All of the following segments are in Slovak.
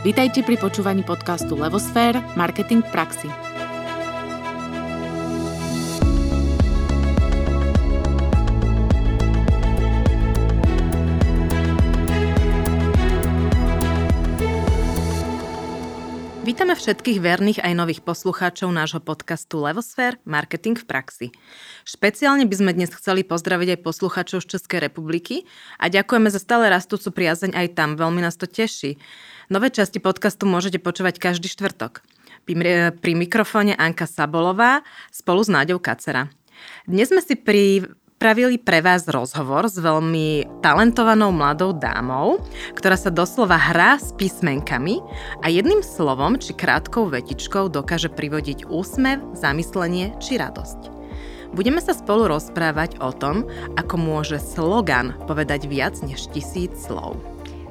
Vítajte pri počúvaní podcastu Levosfér – Marketing v praxi. Vítame všetkých verných aj nových poslucháčov nášho podcastu Levosfér – Marketing v praxi. Špeciálne by sme dnes chceli pozdraviť aj poslucháčov z Českej republiky a ďakujeme za stále rastúcu priazeň aj tam, veľmi nás to teší. Nové časti podcastu môžete počúvať každý štvrtok. Pri, mikrofóne Anka Sabolová spolu s Náďou Kacera. Dnes sme si pri pripravili pre vás rozhovor s veľmi talentovanou mladou dámou, ktorá sa doslova hrá s písmenkami a jedným slovom či krátkou vetičkou dokáže privodiť úsmev, zamyslenie či radosť. Budeme sa spolu rozprávať o tom, ako môže slogan povedať viac než tisíc slov.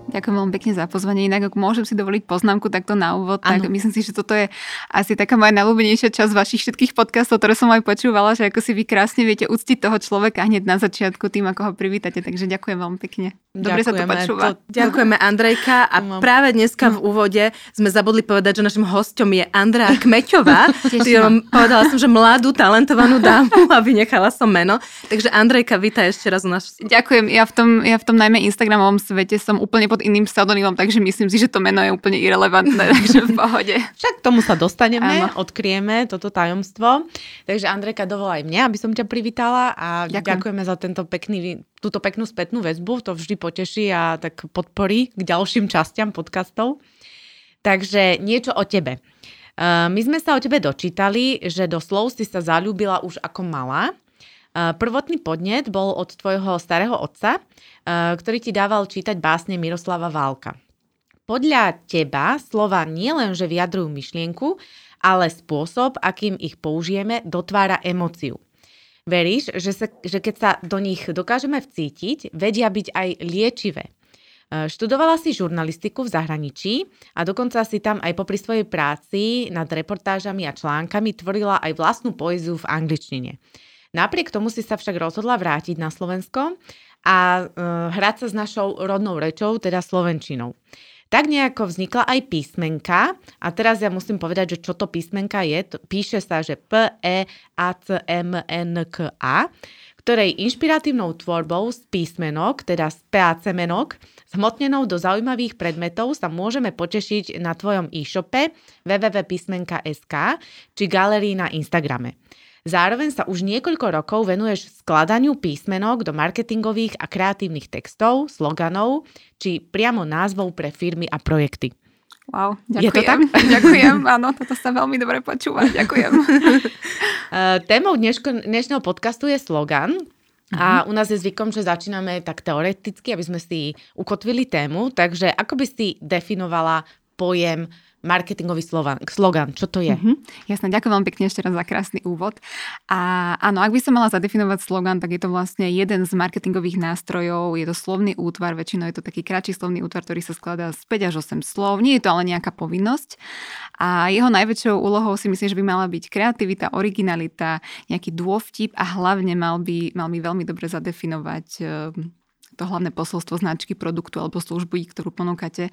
Ďakujem veľmi pekne za pozvanie. Inak, ak môžem si dovoliť poznámku takto na úvod, ano. tak myslím si, že toto je asi taká moja najľúbenejšia časť vašich všetkých podcastov, ktoré som aj počúvala, že ako si vy krásne viete uctiť toho človeka hneď na začiatku tým, ako ho privítate. Takže ďakujem veľmi pekne. Dobre sa to počúva. To, ďakujeme Andrejka a no. práve dneska v úvode sme zabudli povedať, že našim hostom je Andrea Kmeťová. povedala som, že mladú, talentovanú dámu a vynechala som meno. Takže Andrejka, vítaj ešte raz u nás. Ďakujem. Ja v tom, ja v tom najmä Instagramovom svete som úplne pod iným pseudonymom, takže myslím si, že to meno je úplne irrelevantné, takže v pohode. Však tomu sa dostaneme, Áno. odkrieme toto tajomstvo. Takže Andrejka, dovolaj mňa, aby som ťa privítala a Ďakujem. ďakujeme za tento pekný túto peknú spätnú väzbu, to vždy poteší a tak podporí k ďalším častiam podcastov. Takže niečo o tebe. My sme sa o tebe dočítali, že do slov si sa zalúbila už ako malá. Prvotný podnet bol od tvojho starého otca, ktorý ti dával čítať básne Miroslava Válka. Podľa teba slova nielenže vyjadrujú myšlienku, ale spôsob, akým ich použijeme, dotvára emociu. Veríš, že, sa, že keď sa do nich dokážeme vcítiť, vedia byť aj liečivé. Študovala si žurnalistiku v zahraničí a dokonca si tam aj popri svojej práci nad reportážami a článkami tvorila aj vlastnú poéziu v angličtine. Napriek tomu si sa však rozhodla vrátiť na Slovensko a e, hrať sa s našou rodnou rečou, teda slovenčinou. Tak nejako vznikla aj písmenka a teraz ja musím povedať, že čo to písmenka je. Píše sa, že P-E-A-C-M-N-K-A, ktorej inšpiratívnou tvorbou z písmenok, teda z PAC-menok, zhmotnenou do zaujímavých predmetov sa môžeme potešiť na tvojom e-shope www.písmenka.sk či galerii na Instagrame. Zároveň sa už niekoľko rokov venuješ skladaniu písmenok do marketingových a kreatívnych textov, sloganov či priamo názvov pre firmy a projekty. Wow, ďakujem. Je to tak? ďakujem, áno, toto sa veľmi dobre počúva, ďakujem. Eh, témou dneško, dnešného podcastu je slogan, a mhm. u nás je zvykom, že začíname tak teoreticky, aby sme si ukotvili tému. Takže ako by si definovala pojem marketingový slogan, slogan. Čo to je? Mm-hmm. Jasné, ďakujem veľmi pekne ešte raz za krásny úvod. A áno, ak by som mala zadefinovať slogan, tak je to vlastne jeden z marketingových nástrojov, je to slovný útvar, väčšinou je to taký kratší slovný útvar, ktorý sa skladá z 5 až 8 slov. Nie je to ale nejaká povinnosť. A jeho najväčšou úlohou si myslím, že by mala byť kreativita, originalita, nejaký dôvtip a hlavne mal by, mal by veľmi dobre zadefinovať to hlavné posolstvo značky produktu alebo služby, ktorú ponúkate.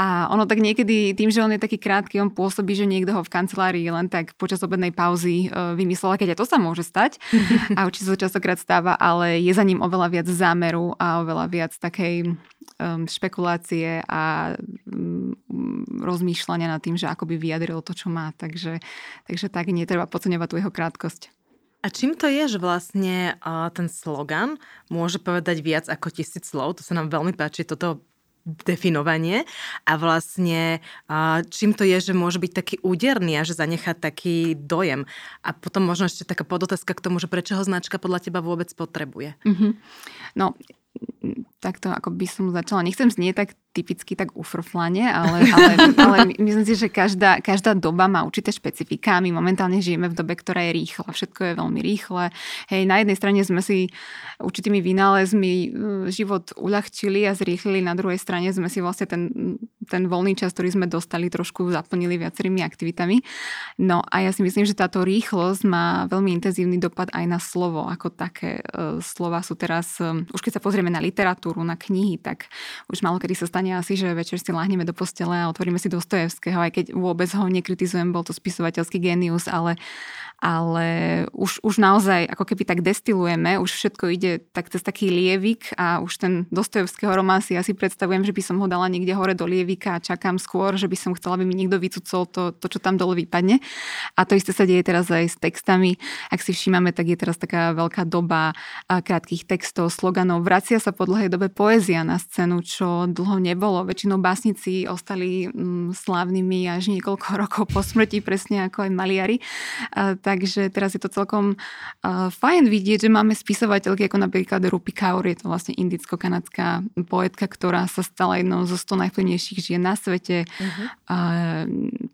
A ono tak niekedy tým, že on je taký krátky, on pôsobí, že niekto ho v kancelárii len tak počas obednej pauzy e, vymyslel, keď aj to sa môže stať. A určite sa častokrát stáva, ale je za ním oveľa viac zámeru a oveľa viac takej um, špekulácie a um, rozmýšľania nad tým, že ako by vyjadril to, čo má. Takže, takže tak netreba podceňovať tú jeho krátkosť. A čím to je, že vlastne uh, ten slogan môže povedať viac ako tisíc slov? To sa nám veľmi páči, toto definovanie a vlastne čím to je, že môže byť taký úderný a že zanechá taký dojem. A potom možno ešte taká podotázka k tomu, že prečo ho značka podľa teba vôbec potrebuje. Mm-hmm. No, takto ako by som začala, nechcem znieť tak typicky tak ufrflane, ale, ale, ale myslím si, že každá, každá doba má určité špecifika. My momentálne žijeme v dobe, ktorá je rýchla. Všetko je veľmi rýchle. Hej, na jednej strane sme si určitými vynálezmi e, život uľahčili a zrýchlili, na druhej strane sme si vlastne ten ten voľný čas, ktorý sme dostali, trošku zaplnili viacerými aktivitami. No a ja si myslím, že táto rýchlosť má veľmi intenzívny dopad aj na slovo ako také. E, slova sú teraz, e, už keď sa pozrieme na literatúru, na knihy, tak už malo kedy sa stane asi, že večer si láhneme do postele a otvoríme si Dostojevského, aj keď vôbec ho nekritizujem, bol to spisovateľský genius, ale, ale už, už naozaj ako keby tak destilujeme, už všetko ide tak cez taký lievik a už ten Dostojevského román si asi predstavujem, že by som ho dala niekde hore do lievika a čakám skôr, že by som chcela, aby mi niekto vycucol to, to, čo tam dole vypadne. A to isté sa deje teraz aj s textami. Ak si všímame, tak je teraz taká veľká doba krátkých textov, sloganov. Vracia sa po dlhej dobe poézia na scénu, čo dlho nebolo. Väčšinou básnici ostali mm, slávnymi až niekoľko rokov po smrti, presne ako aj maliari. Tak takže teraz je to celkom uh, fajn vidieť, že máme spisovateľky ako napríklad Rupi Kaur, je to vlastne indicko-kanadská poetka, ktorá sa stala jednou zo 100 najvplyvnejších žien na svete. Uh-huh. Uh,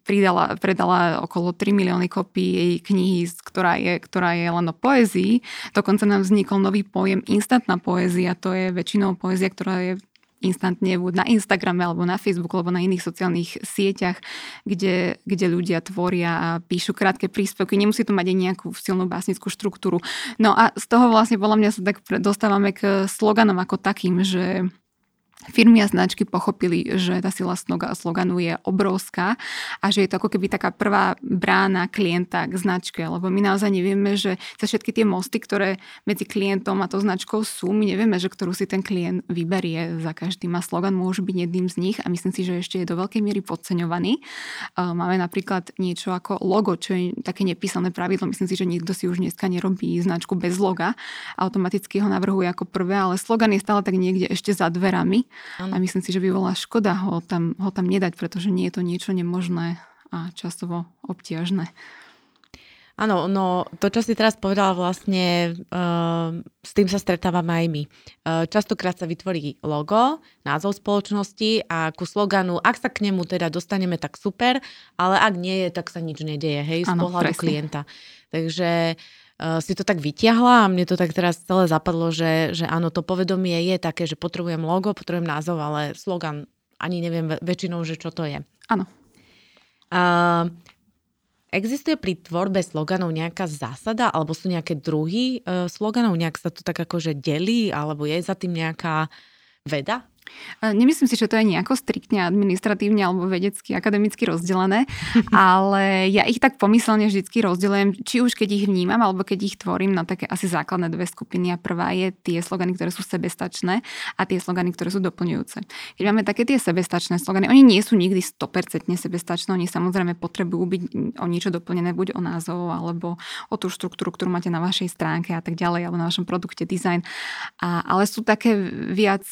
pridala, predala okolo 3 milióny kopí jej knihy, ktorá je, ktorá je len o poézii. Dokonca nám vznikol nový pojem instantná poézia, to je väčšinou poézia, ktorá je instantne buď na Instagrame alebo na Facebooku alebo na iných sociálnych sieťach, kde, kde ľudia tvoria a píšu krátke príspevky. Nemusí to mať aj nejakú silnú básnickú štruktúru. No a z toho vlastne podľa mňa sa tak dostávame k sloganom ako takým, že firmy a značky pochopili, že tá sila sloganu je obrovská a že je to ako keby taká prvá brána klienta k značke, lebo my naozaj nevieme, že za všetky tie mosty, ktoré medzi klientom a tou značkou sú, my nevieme, že ktorú si ten klient vyberie za každý a slogan môže byť jedným z nich a myslím si, že ešte je do veľkej miery podceňovaný. Máme napríklad niečo ako logo, čo je také nepísané pravidlo. Myslím si, že nikto si už dneska nerobí značku bez loga. Automaticky ho navrhuje ako prvé, ale slogan je stále tak niekde ešte za dverami Ano. A myslím si, že by bola škoda ho tam, ho tam nedať, pretože nie je to niečo nemožné a časovo obtiažné. Áno, no to, čo si teraz povedala vlastne, uh, s tým sa stretávame aj my. Uh, častokrát sa vytvorí logo, názov spoločnosti a ku sloganu, ak sa k nemu teda dostaneme, tak super, ale ak nie tak sa nič nedeje, hej, z ano, pohľadu presne. klienta. Takže uh, uh, si to tak vyťahla a mne to tak teraz celé zapadlo, že, že áno, to povedomie je také, že potrebujem logo, potrebujem názov, ale slogan ani neviem väčšinou, že čo to je. Áno. Uh, Existuje pri tvorbe sloganov nejaká zásada, alebo sú nejaké druhy uh, sloganov, nejak sa to tak akože delí, alebo je za tým nejaká veda? Nemyslím si, že to je nejako striktne administratívne alebo vedecky, akademicky rozdelené, ale ja ich tak pomyselne vždy rozdelujem, či už keď ich vnímam, alebo keď ich tvorím na také asi základné dve skupiny. A prvá je tie slogany, ktoré sú sebestačné a tie slogany, ktoré sú doplňujúce. Keď máme také tie sebestačné slogany, oni nie sú nikdy 100% sebestačné, oni samozrejme potrebujú byť o niečo doplnené, buď o názov, alebo o tú štruktúru, ktorú máte na vašej stránke a tak ďalej, alebo na vašom produkte, design. A, ale sú také viac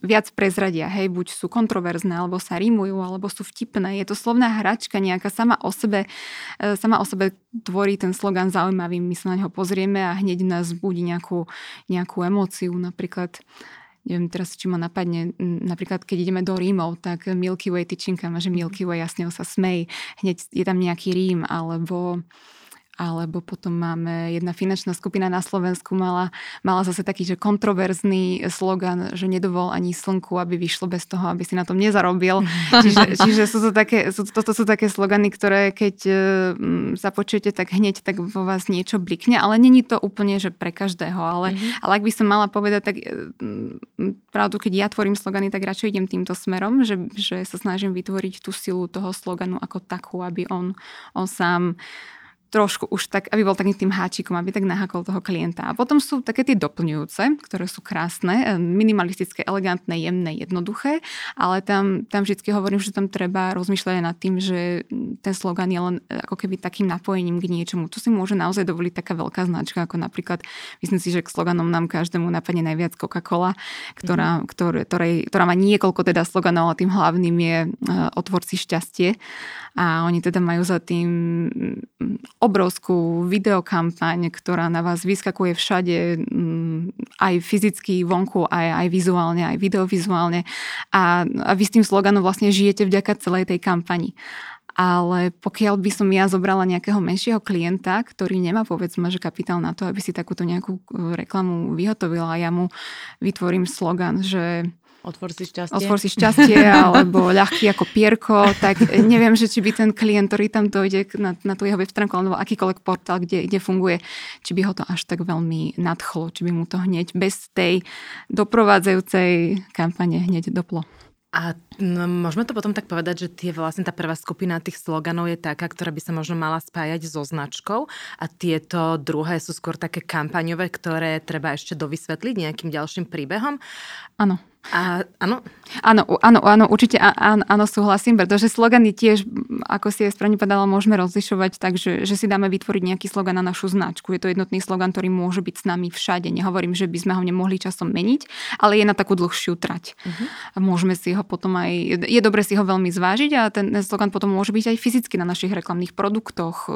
viac prezradia, hej, buď sú kontroverzné, alebo sa rímujú, alebo sú vtipné. Je to slovná hračka nejaká sama o sebe, e, sama o sebe tvorí ten slogan zaujímavý. My sa na neho pozrieme a hneď nás budí nejakú, nejakú emóciu. Napríklad neviem teraz, či ma napadne, napríklad keď ideme do Rímov, tak Milky Way tyčinka má, že Milky Way jasne sa smej, hneď je tam nejaký Rím, alebo alebo potom máme jedna finančná skupina na Slovensku mala, mala zase taký, že kontroverzný slogan, že nedovol ani slnku, aby vyšlo bez toho, aby si na tom nezarobil. čiže, čiže sú to také, sú, toto sú také slogany, ktoré keď e, počujete, tak hneď tak vo vás niečo blikne, ale není to úplne, že pre každého. Ale, mm-hmm. ale ak by som mala povedať, tak e, pravdu, keď ja tvorím slogany, tak radšej idem týmto smerom, že, že sa snažím vytvoriť tú silu toho sloganu ako takú, aby on, on sám trošku už tak, aby bol takým tým háčikom, aby tak nahakol toho klienta. A potom sú také tie doplňujúce, ktoré sú krásne, eh, minimalistické, elegantné, jemné, jednoduché, ale tam, tam vždy hovorím, že tam treba rozmýšľať nad tým, že ten slogan je len eh, ako keby takým napojením k niečomu. To si môže naozaj dovoliť taká veľká značka, ako napríklad, myslím si, že k sloganom nám každému napadne najviac Coca-Cola, ktorá, mm. ktoré, ktorej, ktorá má niekoľko teda sloganov, ale tým hlavným je uh, otvor si šťastie. A oni teda majú za tým obrovskú videokampaň, ktorá na vás vyskakuje všade, mm, aj fyzicky vonku, aj, aj vizuálne, aj videovizuálne. A, a vy s tým sloganom vlastne žijete vďaka celej tej kampani. Ale pokiaľ by som ja zobrala nejakého menšieho klienta, ktorý nemá povedzme, že kapitál na to, aby si takúto nejakú e, reklamu vyhotovila ja mu vytvorím slogan, že Otvor si šťastie. Otvor si šťastie, alebo ľahký ako pierko, tak neviem, že či by ten klient, ktorý tam dojde na, na tú jeho web stránku, alebo akýkoľvek portál, kde, kde funguje, či by ho to až tak veľmi nadchlo, či by mu to hneď bez tej doprovádzajúcej kampane hneď doplo. A no, môžeme to potom tak povedať, že tie vlastne tá prvá skupina tých sloganov je taká, ktorá by sa možno mala spájať so značkou a tieto druhé sú skôr také kampaňové, ktoré treba ešte dovysvetliť nejakým ďalším príbehom. Áno. A, áno? Áno, áno, áno, určite áno, áno, súhlasím, pretože slogany tiež, ako si je správne povedala, môžeme rozlišovať tak, že, že si dáme vytvoriť nejaký slogan na našu značku. Je to jednotný slogan, ktorý môže byť s nami všade. Nehovorím, že by sme ho nemohli časom meniť, ale je na takú dlhšiu trať. Uh-huh. Môžeme si ho potom aj, je dobre si ho veľmi zvážiť a ten, ten slogan potom môže byť aj fyzicky na našich reklamných produktoch.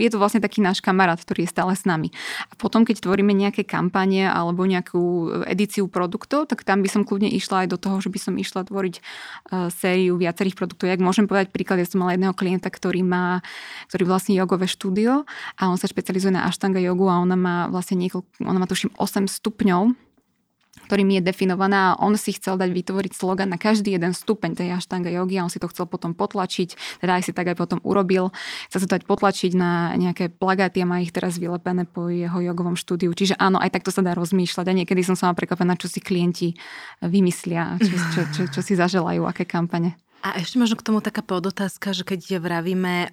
Je to vlastne taký náš kamarát, ktorý je stále s nami. A potom, keď tvoríme nejaké kampanie alebo nejakú edíciu produktov, tak tam by som kľudne išla aj do toho, že by som išla tvoriť uh, sériu viacerých produktov. Jak môžem povedať príklad, ja som mala jedného klienta, ktorý má, ktorý vlastní jogové štúdio a on sa špecializuje na Ashtanga jogu a ona má vlastne niekoľko, ona má tuším 8 stupňov ktorým je definovaná a on si chcel dať vytvoriť slogan na každý jeden stupeň tej ashtanga jogy a on si to chcel potom potlačiť, teda aj si tak aj potom urobil. Chcel sa to dať potlačiť na nejaké plagáty a má ich teraz vylepené po jeho jogovom štúdiu. Čiže áno, aj takto sa dá rozmýšľať a niekedy som sama prekvapená, čo si klienti vymyslia, čo, čo, čo, čo si zaželajú, aké kampane. A ešte možno k tomu taká podotázka, že keď vravíme,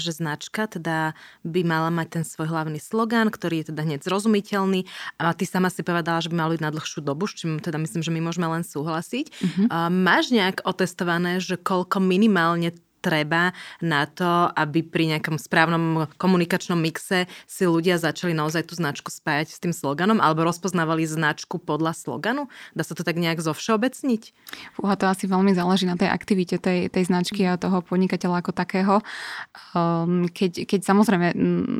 že značka teda by mala mať ten svoj hlavný slogan, ktorý je teda hneď zrozumiteľný a ty sama si povedala, že by mal byť na dlhšiu dobu, s čím teda myslím, že my môžeme len súhlasiť. Uh-huh. Máš nejak otestované, že koľko minimálne treba na to, aby pri nejakom správnom komunikačnom mixe si ľudia začali naozaj tú značku spájať s tým sloganom alebo rozpoznávali značku podľa sloganu? Dá sa to tak nejak zovšeobecniť? Fúha, to asi veľmi záleží na tej aktivite tej, tej značky a toho podnikateľa ako takého. Um, keď, keď samozrejme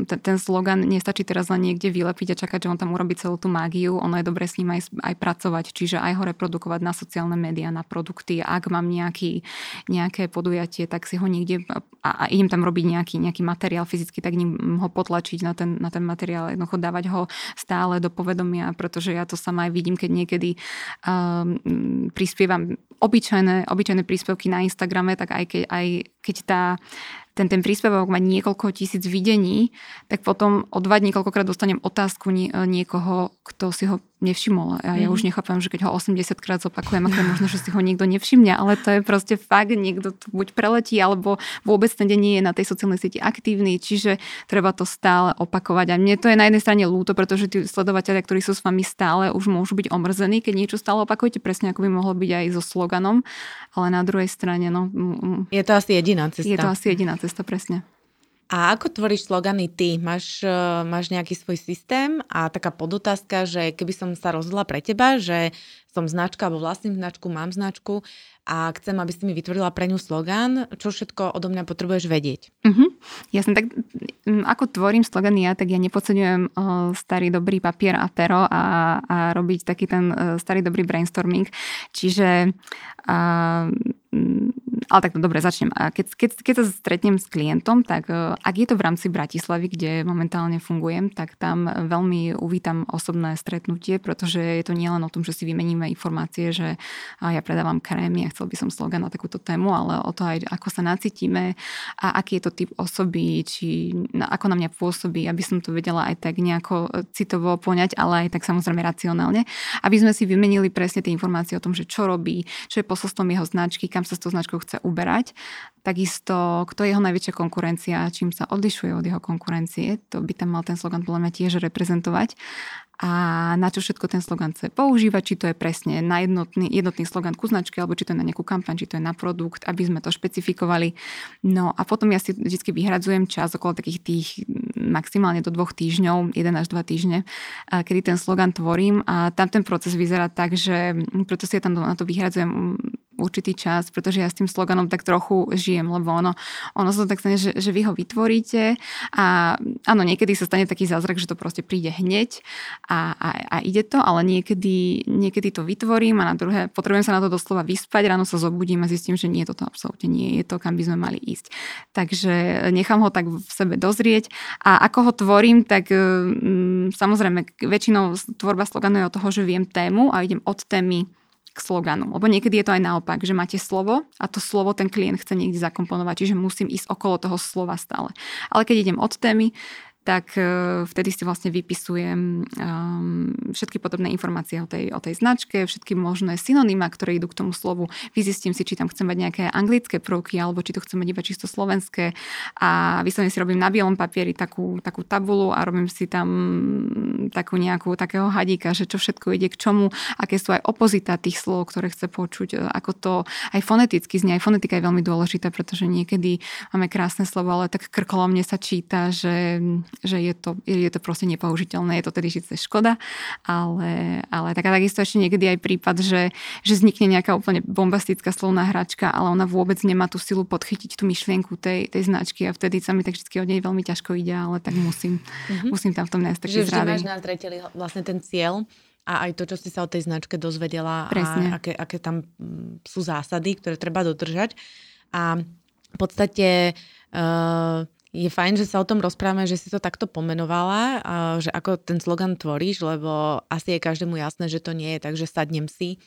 ten, ten slogan nestačí teraz len niekde vylepiť a čakať, že on tam urobí celú tú mágiu, ono je dobre s ním aj, aj pracovať, čiže aj ho reprodukovať na sociálne médiá, na produkty. Ak mám nejaký, nejaké podujatie, tak si ho niekde a, a idem tam robiť nejaký, nejaký materiál fyzicky, tak ním ho potlačiť na ten, na ten materiál, jednoducho dávať ho stále do povedomia, pretože ja to sama aj vidím, keď niekedy um, prispievam obyčajné, obyčajné príspevky na Instagrame, tak aj keď, aj keď tá ten, ten príspevok má niekoľko tisíc videní, tak potom o dva dní koľkokrát dostanem otázku nie, niekoho, kto si ho nevšimol. A ja mm. už nechápam, že keď ho 80 krát zopakujem, ako je možno, že si ho niekto nevšimne, ale to je proste fakt, niekto tu buď preletí, alebo vôbec ten deň nie je na tej sociálnej sieti aktívny, čiže treba to stále opakovať. A mne to je na jednej strane lúto, pretože tí sledovateľia, ktorí sú s vami stále, už môžu byť omrzení, keď niečo stále opakujete, presne ako by mohlo byť aj so sloganom, ale na druhej strane, no... Je to asi jediná cesta. Je to asi jediná cesta, presne. A ako tvoríš slogany ty? Máš, e, máš nejaký svoj systém? A taká podotázka, že keby som sa rozhodla pre teba, že som značka alebo vlastním značku, mám značku a chcem, aby si mi vytvorila pre ňu slogan, čo všetko odo mňa potrebuješ vedieť? Uh-huh. Ja som tak, ako tvorím slogany ja, tak ja nepodceňujem uh, starý dobrý papier a pero a, a robiť taký ten uh, starý dobrý brainstorming. Čiže uh, ale tak dobre, začnem. Keď, keď, keď sa stretnem s klientom, tak e, ak je to v rámci Bratislavy, kde momentálne fungujem, tak tam veľmi uvítam osobné stretnutie, pretože je to nielen o tom, že si vymeníme informácie, že ja predávam krémy a chcel by som slogan na takúto tému, ale o to aj, ako sa nacítime a aký je to typ osoby, či ako na mňa pôsobí, aby som to vedela aj tak nejako e, citovo poňať, ale aj tak samozrejme racionálne, aby sme si vymenili presne tie informácie o tom, že čo robí, čo je posolstvom jeho značky, kam sa s tou značkou chce uberať. Takisto, kto je jeho najväčšia konkurencia, čím sa odlišuje od jeho konkurencie, to by tam mal ten slogan podľa mňa tiež reprezentovať a na čo všetko ten slogan chce používať, či to je presne na jednotný, jednotný slogan ku značke, alebo či to je na nejakú kampaň, či to je na produkt, aby sme to špecifikovali. No a potom ja si vždy vyhradzujem čas okolo takých tých maximálne do dvoch týždňov, jeden až dva týždne, kedy ten slogan tvorím a tam ten proces vyzerá tak, že preto si ja tam na to vyhradzujem určitý čas, pretože ja s tým sloganom tak trochu žijem, lebo ono, ono sa tak stane, že, že vy ho vytvoríte a áno, niekedy sa stane taký zázrak, že to proste príde hneď a, a, a ide to, ale niekedy, niekedy to vytvorím a na druhé potrebujem sa na to doslova vyspať, ráno sa zobudím a zistím, že nie, toto absolútne nie je to, kam by sme mali ísť. Takže nechám ho tak v sebe dozrieť a ako ho tvorím, tak mm, samozrejme väčšinou tvorba sloganu je od toho, že viem tému a idem od témy k sloganu. Lebo niekedy je to aj naopak, že máte slovo a to slovo ten klient chce niekde zakomponovať, čiže musím ísť okolo toho slova stále. Ale keď idem od témy, tak e, vtedy si vlastne vypisujem um, všetky potrebné informácie o tej, o tej značke, všetky možné synonyma, ktoré idú k tomu slovu. Vyzistím si, či tam chcem mať nejaké anglické prvky, alebo či to chcem mať iba čisto slovenské. A vyslovene si robím na bielom papieri takú, takú tabulu a robím si tam takú nejakú takého hadíka, že čo všetko ide k čomu, aké sú aj opozita tých slov, ktoré chce počuť, e, ako to aj foneticky znie. Aj fonetika je veľmi dôležitá, pretože niekedy máme krásne slovo, ale tak krkolomne sa číta, že že je to, je to proste nepoužiteľné, je to tedy síce škoda, ale, ale taká takisto ešte niekedy aj prípad, že, že vznikne nejaká úplne bombastická slovná hračka, ale ona vôbec nemá tú silu podchytiť tú myšlienku tej, tej značky a vtedy sa mi tak vždy od nej veľmi ťažko ide, ale tak musím, mm-hmm. musím tam v tom nájsť taký Že vždy máš na zreteli vlastne ten cieľ a aj to, čo si sa o tej značke dozvedela Presne. a aké, aké tam mm, sú zásady, ktoré treba dodržať. A v podstate uh, je fajn, že sa o tom rozprávame, že si to takto pomenovala, že ako ten slogan tvoríš, lebo asi je každému jasné, že to nie je tak, že sadnem si,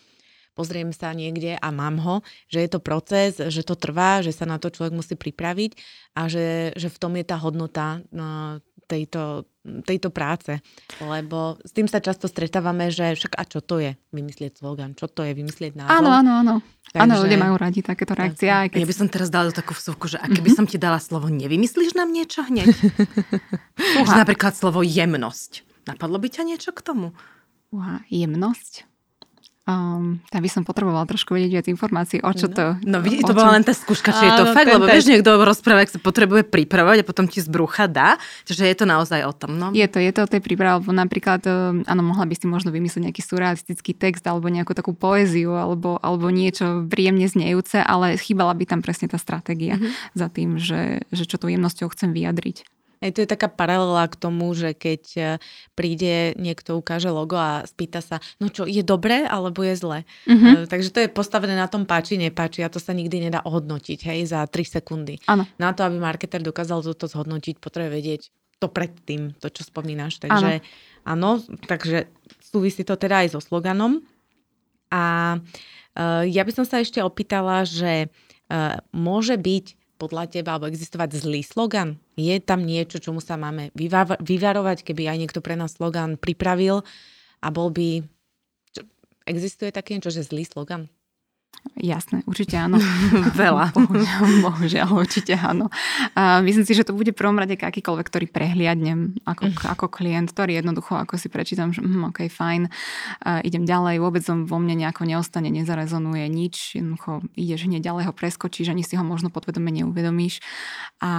pozriem sa niekde a mám ho, že je to proces, že to trvá, že sa na to človek musí pripraviť a že, že v tom je tá hodnota no, tejto, tejto práce. Lebo s tým sa často stretávame, že však a čo to je vymyslieť slogan, čo to je vymyslieť názov. Áno, áno, áno. Takže... Áno, ľudia majú radi takéto reakcie. Aj keď... Ja by som teraz dala do takú vsúvku, že a keby mm-hmm. som ti dala slovo, nevymyslíš nám niečo hneď? napríklad slovo jemnosť. Napadlo by ťa niečo k tomu? Uha, jemnosť? Um, tam by som potrebovala trošku vedieť viac informácií, o čo no. to... No vidí, to bola len tá skúška, či je to fakt, lebo vieš, niekto rozpráva, ak sa potrebuje pripravovať a potom ti z brucha dá, že je to naozaj o tom. No. Je to, je to o tej príprave, lebo napríklad, ehm, áno, mohla by si možno vymyslieť nejaký surrealistický text alebo nejakú takú poéziu alebo, alebo niečo príjemne znejúce, ale chýbala by tam presne tá stratégia mm-hmm. za tým, že, že čo tou jemnosťou chcem vyjadriť. Aj to je taká paralela k tomu, že keď e, príde niekto, ukáže logo a spýta sa, no čo, je dobré alebo je zlé. Mm-hmm. Takže to je postavené na tom páči, nepáči a to sa nikdy nedá ohodnotiť, hej, za 3 sekundy. Ano. Na to, aby marketer dokázal toto zhodnotiť, potrebuje vedieť to predtým, to, čo spomínaš. Takže áno, takže súvisí to teda aj so sloganom. A uh, ja by som sa ešte opýtala, že uh, môže byť podľa teba, alebo existovať zlý slogan? Je tam niečo, čomu sa máme vyvarovať, keby aj niekto pre nás slogan pripravil a bol by... Čo, existuje také niečo, že zlý slogan? Jasné, určite áno. Veľa. Bohužiaľ, bohužiaľ, určite áno. A myslím si, že to bude prvom rade akýkoľvek, ktorý prehliadnem ako, mm. ako klient, ktorý jednoducho, ako si prečítam, že hm, ok, fajn, a idem ďalej, vôbec vo mne nejako neostane, nezarezonuje nič, jednoducho ideš hneď ďalej ho preskočíš, ani si ho možno podvedome neuvedomíš. A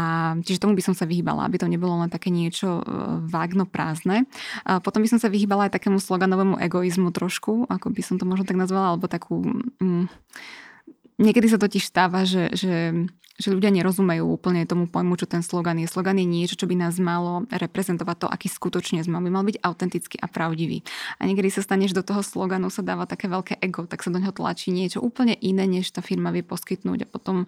čiže tomu by som sa vyhýbala, aby to nebolo len také niečo e, vágno prázdne. A potom by som sa vyhýbala aj takému sloganovému egoizmu trošku, ako by som to možno tak nazvala, alebo takú... Mm, Niekedy sa totiž stáva, že, že, že ľudia nerozumejú úplne tomu pojmu, čo ten slogan je. Slogan je niečo, čo by nás malo reprezentovať to, aký skutočne sme. By mal byť autentický a pravdivý. A niekedy sa stane, že do toho sloganu sa dáva také veľké ego, tak sa do neho tlačí niečo úplne iné, než tá firma vie poskytnúť. A potom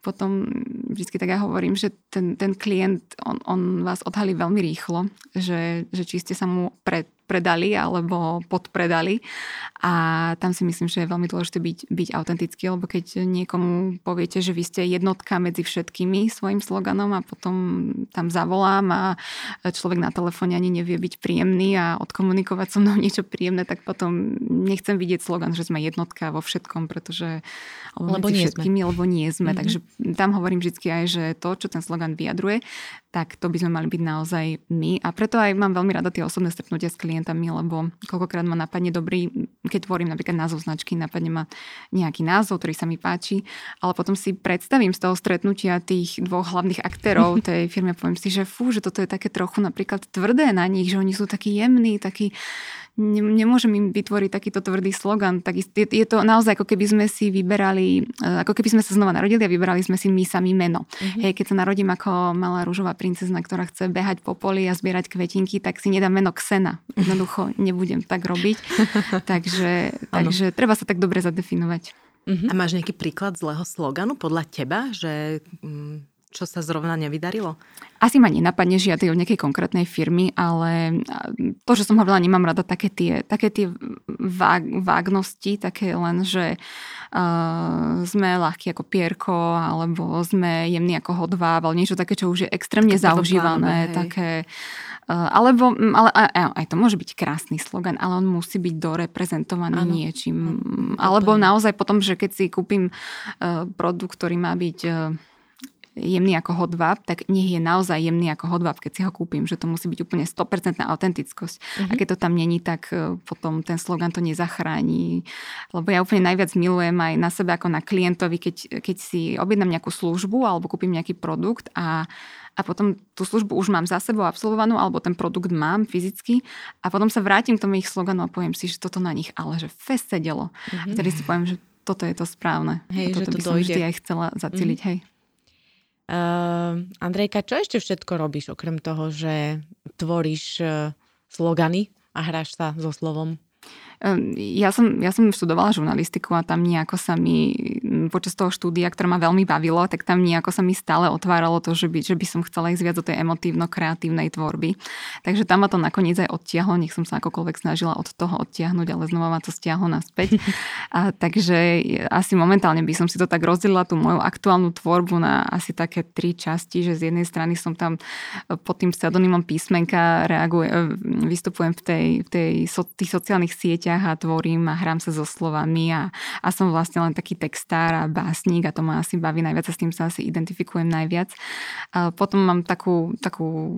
potom vždy tak ja hovorím, že ten, ten klient, on, on vás odhalí veľmi rýchlo, že, že či ste sa mu pred, predali alebo podpredali. A tam si myslím, že je veľmi dôležité byť, byť autentický, lebo keď niekomu poviete, že vy ste jednotka medzi všetkými svojim sloganom a potom tam zavolám a človek na telefóne ani nevie byť príjemný a odkomunikovať so mnou niečo príjemné, tak potom nechcem vidieť slogan, že sme jednotka vo všetkom, pretože alebo nie všetkými, sme. lebo nie sme. Mm-hmm. Takže tam hovorím vždy aj, že to, čo ten slogan vyjadruje, tak to by sme mali byť naozaj my. A preto aj mám veľmi rada tie osobné stretnutia s klientami, lebo koľkokrát ma napadne dobrý, keď tvorím napríklad názov značky, napadne ma nejaký názov, ktorý sa mi páči, ale potom si predstavím z toho stretnutia tých dvoch hlavných aktérov tej firmy a poviem si, že fú, že toto je také trochu napríklad tvrdé na nich, že oni sú takí jemní, takí nemôžem im vytvoriť takýto tvrdý slogan. Tak je, je to naozaj ako keby sme si vyberali, eh, ako keby sme sa znova narodili a vyberali sme si my sami meno. Mm-hmm. Hej, keď sa narodím ako malá rúžová princezna, ktorá chce behať po poli a zbierať kvetinky, tak si nedám meno Ksena. Jednoducho nebudem tak robiť. takže takže treba sa tak dobre zadefinovať. Mm-hmm. A máš nejaký príklad zlého sloganu podľa teba, že mm, čo sa zrovna nevydarilo? Asi ma nenapadne žiadny od nejakej konkrétnej firmy, ale to, že som hovorila, nemám rada také tie, také tie vág, vágnosti, také len, že uh, sme ľahkí ako pierko, alebo sme jemní ako hodváb, ale niečo také, čo už je extrémne také zaužívané, také... Uh, alebo, ale aj, aj to môže byť krásny slogan, ale on musí byť doreprezentovaný ano. niečím. Ano. Alebo naozaj potom, že keď si kúpim uh, produkt, ktorý má byť uh, jemný ako hodvab, tak nech je naozaj jemný ako hodvab, keď si ho kúpim, že to musí byť úplne 100% autentickosť. Mm-hmm. A keď to tam není, tak e, potom ten slogan to nezachrání. Lebo ja úplne najviac milujem aj na sebe ako na klientovi, keď, keď si objednám nejakú službu alebo kúpim nejaký produkt a a potom tú službu už mám za sebou absolvovanú, alebo ten produkt mám fyzicky a potom sa vrátim k tomu ich sloganu a poviem si, že toto na nich ale že fest sedelo. Mm-hmm. Vtedy si poviem, že toto je to správne. Hej, a toto že to by som dojde. vždy aj chcela zacíliť. Mm-hmm. Hej. Uh, Andrejka, čo ešte všetko robíš, okrem toho, že tvoríš uh, slogany a hráš sa so slovom? Ja som, ja som študovala žurnalistiku a tam nejako sa mi počas toho štúdia, ktoré ma veľmi bavilo, tak tam nejako sa mi stále otváralo to, že by, že by som chcela ísť viac do tej emotívno-kreatívnej tvorby. Takže tam ma to nakoniec aj odtiahlo, nech som sa akokoľvek snažila od toho odtiahnuť, ale znova ma to stiahlo naspäť. A, takže asi momentálne by som si to tak rozdelila, tú moju aktuálnu tvorbu na asi také tri časti, že z jednej strany som tam pod tým pseudonymom písmenka reaguje, vystupujem v, tej, v tej, so, tých sociálnych sieťach sieťach a tvorím a hrám sa so slovami a, a som vlastne len taký textár a básnik a to ma asi baví najviac a s tým sa asi identifikujem najviac. A potom mám takú, takú,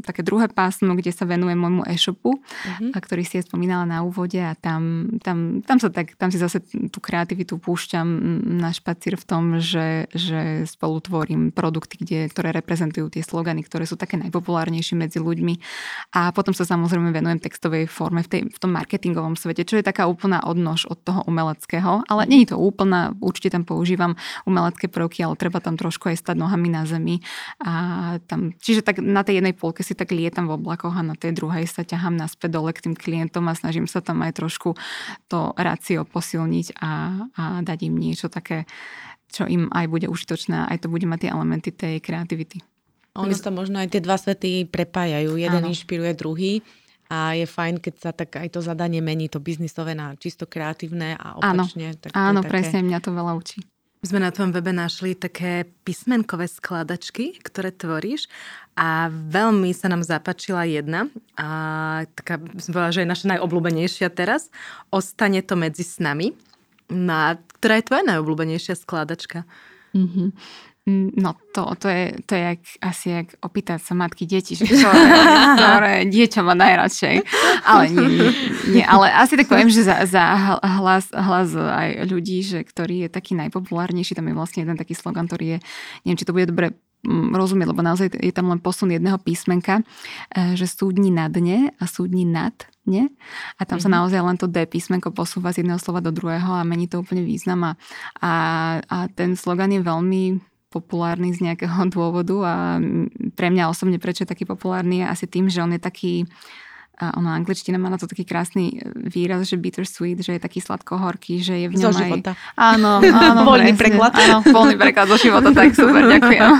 také druhé pásmo, kde sa venujem môjmu e-shopu, mm-hmm. ktorý si je spomínala na úvode a tam, tam, tam, sa tak, tam si zase tú kreativitu púšťam na špacír v tom, že, že spolu tvorím produkty, kde, ktoré reprezentujú tie slogany, ktoré sú také najpopulárnejšie medzi ľuďmi. A potom sa samozrejme venujem textovej forme v, tej, v tom marketingovom svete, čo je taká úplná odnož od toho umeleckého. Ale nie je to úplná, určite tam používam umelecké prvky, ale treba tam trošku aj stať nohami na zemi. A tam, čiže tak na tej jednej polke si tak lietam v oblakoch a na tej druhej sa ťahám naspäť dole k tým klientom a snažím sa tam aj trošku to rácio posilniť a, a dať im niečo také, čo im aj bude užitočné, aj to bude mať tie elementy tej kreativity. Ono sa možno aj tie dva svety prepájajú. Jeden Áno. inšpiruje druhý a je fajn, keď sa tak aj to zadanie mení, to biznisové na čisto kreatívne a opačne. Áno, tak áno také... presne, mňa to veľa učí. My sme na tom webe našli také písmenkové skladačky, ktoré tvoríš a veľmi sa nám zapáčila jedna a taká, som povedala, že je naša najobľúbenejšia teraz. Ostane to medzi s nami. Na, ktorá je tvoja najobľúbenejšia skladačka? Mm-hmm. No to, to, je, to je jak, asi jak opýtať sa matky deti, že ktoré, ktoré dieťa má najradšej. Ale nie, nie, nie, ale asi tak poviem, že za, za hlas, hlas aj ľudí, že ktorý je taký najpopulárnejší, tam je vlastne jeden taký slogan, ktorý je, neviem, či to bude dobre mm, rozumieť, lebo naozaj je tam len posun jedného písmenka, e, že súdni na dne a súdni nad nie? A tam mm-hmm. sa mhm. naozaj len to D písmenko posúva z jedného slova do druhého a mení to úplne význam. A, a, a ten slogan je veľmi populárny z nejakého dôvodu a pre mňa osobne prečo je taký populárny je asi tým, že on je taký a ono angličtina má na to taký krásny výraz, že bittersweet, že je taký sladko-horký, že je v ňom zo života. aj... Áno, áno. voľný presne. preklad. Áno, voľný preklad zo života, tak super, ďakujem.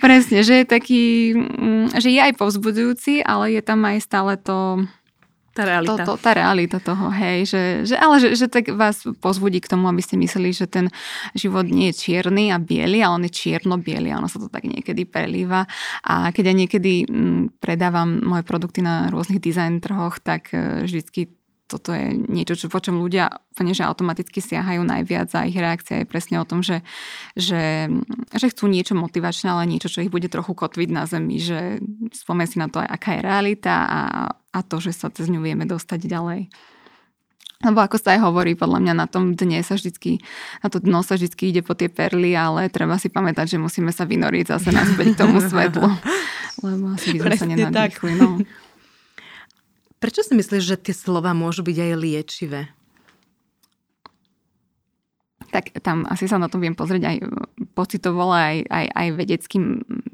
presne, že je taký, mm, že je aj povzbudzujúci, ale je tam aj stále to tá realita. To, to, tá realita toho, hej. Že, že, ale že, že tak vás pozbudí k tomu, aby ste mysleli, že ten život nie je čierny a biely, ale on je čierno-biely a ono sa to tak niekedy prelíva. A keď ja niekedy mm, predávam moje produkty na rôznych design trhoch, tak e, vždycky toto je niečo, čo, po čom ľudia úplne, že automaticky siahajú najviac a ich reakcia je presne o tom, že, že, že chcú niečo motivačné, ale niečo, čo ich bude trochu kotviť na zemi, že spomen si na to aká je realita a, a to, že sa cez ňu vieme dostať ďalej. Lebo ako sa aj hovorí, podľa mňa na tom dne sa vždycky, na to dno sa vždycky ide po tie perly, ale treba si pamätať, že musíme sa vynoriť zase naspäť k tomu svetlu. Lebo asi by sme sa nenadýchli. No. Prečo si myslíš, že tie slova môžu byť aj liečivé? Tak tam asi sa na to viem pozrieť aj pocitovala aj, aj, aj vedeckým,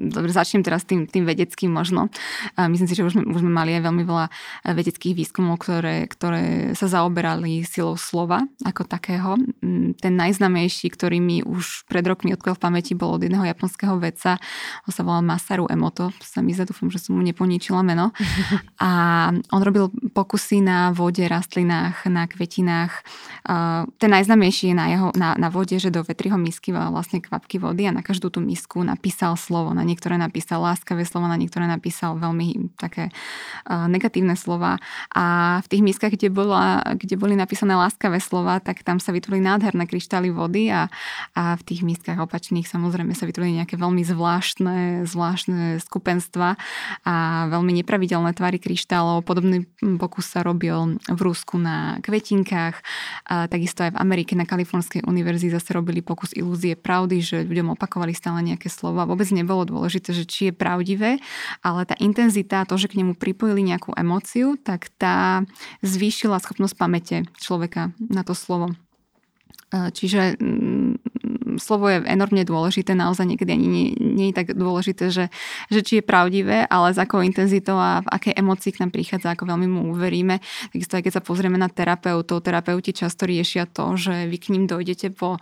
dobre, začnem teraz tým, tým vedeckým možno. Myslím si, že už sme, už sme mali aj veľmi veľa vedeckých výskumov, ktoré, ktoré sa zaoberali silou slova ako takého. Mm, ten najznamejší, ktorý mi už pred rokmi odkvel v pamäti, bol od jedného japonského vedca, on sa volal Masaru Emoto, sa mi zadúfam, že som mu neponičila meno. A on robil pokusy na vode, rastlinách, na kvetinách. Ten najznamejší je na, jeho, na, na vode, že do vetriho misky vlastne kvapky vody a na každú tú misku napísal slovo. Na niektoré napísal láskavé slovo, na niektoré napísal veľmi také negatívne slova. A v tých miskách, kde, bola, kde boli napísané láskavé slova, tak tam sa vytvorili nádherné kryštály vody a, a v tých miskách opačných samozrejme sa vytvorili nejaké veľmi zvláštne, zvláštne skupenstva a veľmi nepravidelné tvary kryštálov. Podobný pokus sa robil v Rusku na kvetinkách, a takisto aj v Amerike na Kalifornskej univerzite zase robili pokus ilúzie pravdy, že ľuďom opakovali stále nejaké slova. Vôbec nebolo dôležité, že či je pravdivé, ale tá intenzita, to, že k nemu pripojili nejakú emóciu, tak tá zvýšila schopnosť pamäte človeka na to slovo. Čiže mm, slovo je enormne dôležité, naozaj niekedy ani nie, nie je tak dôležité, že, že či je pravdivé, ale s akou intenzitou a v akej emocii k nám prichádza, ako veľmi mu uveríme. Takisto aj keď sa pozrieme na terapeutov, terapeuti často riešia to, že vy k ním dojdete po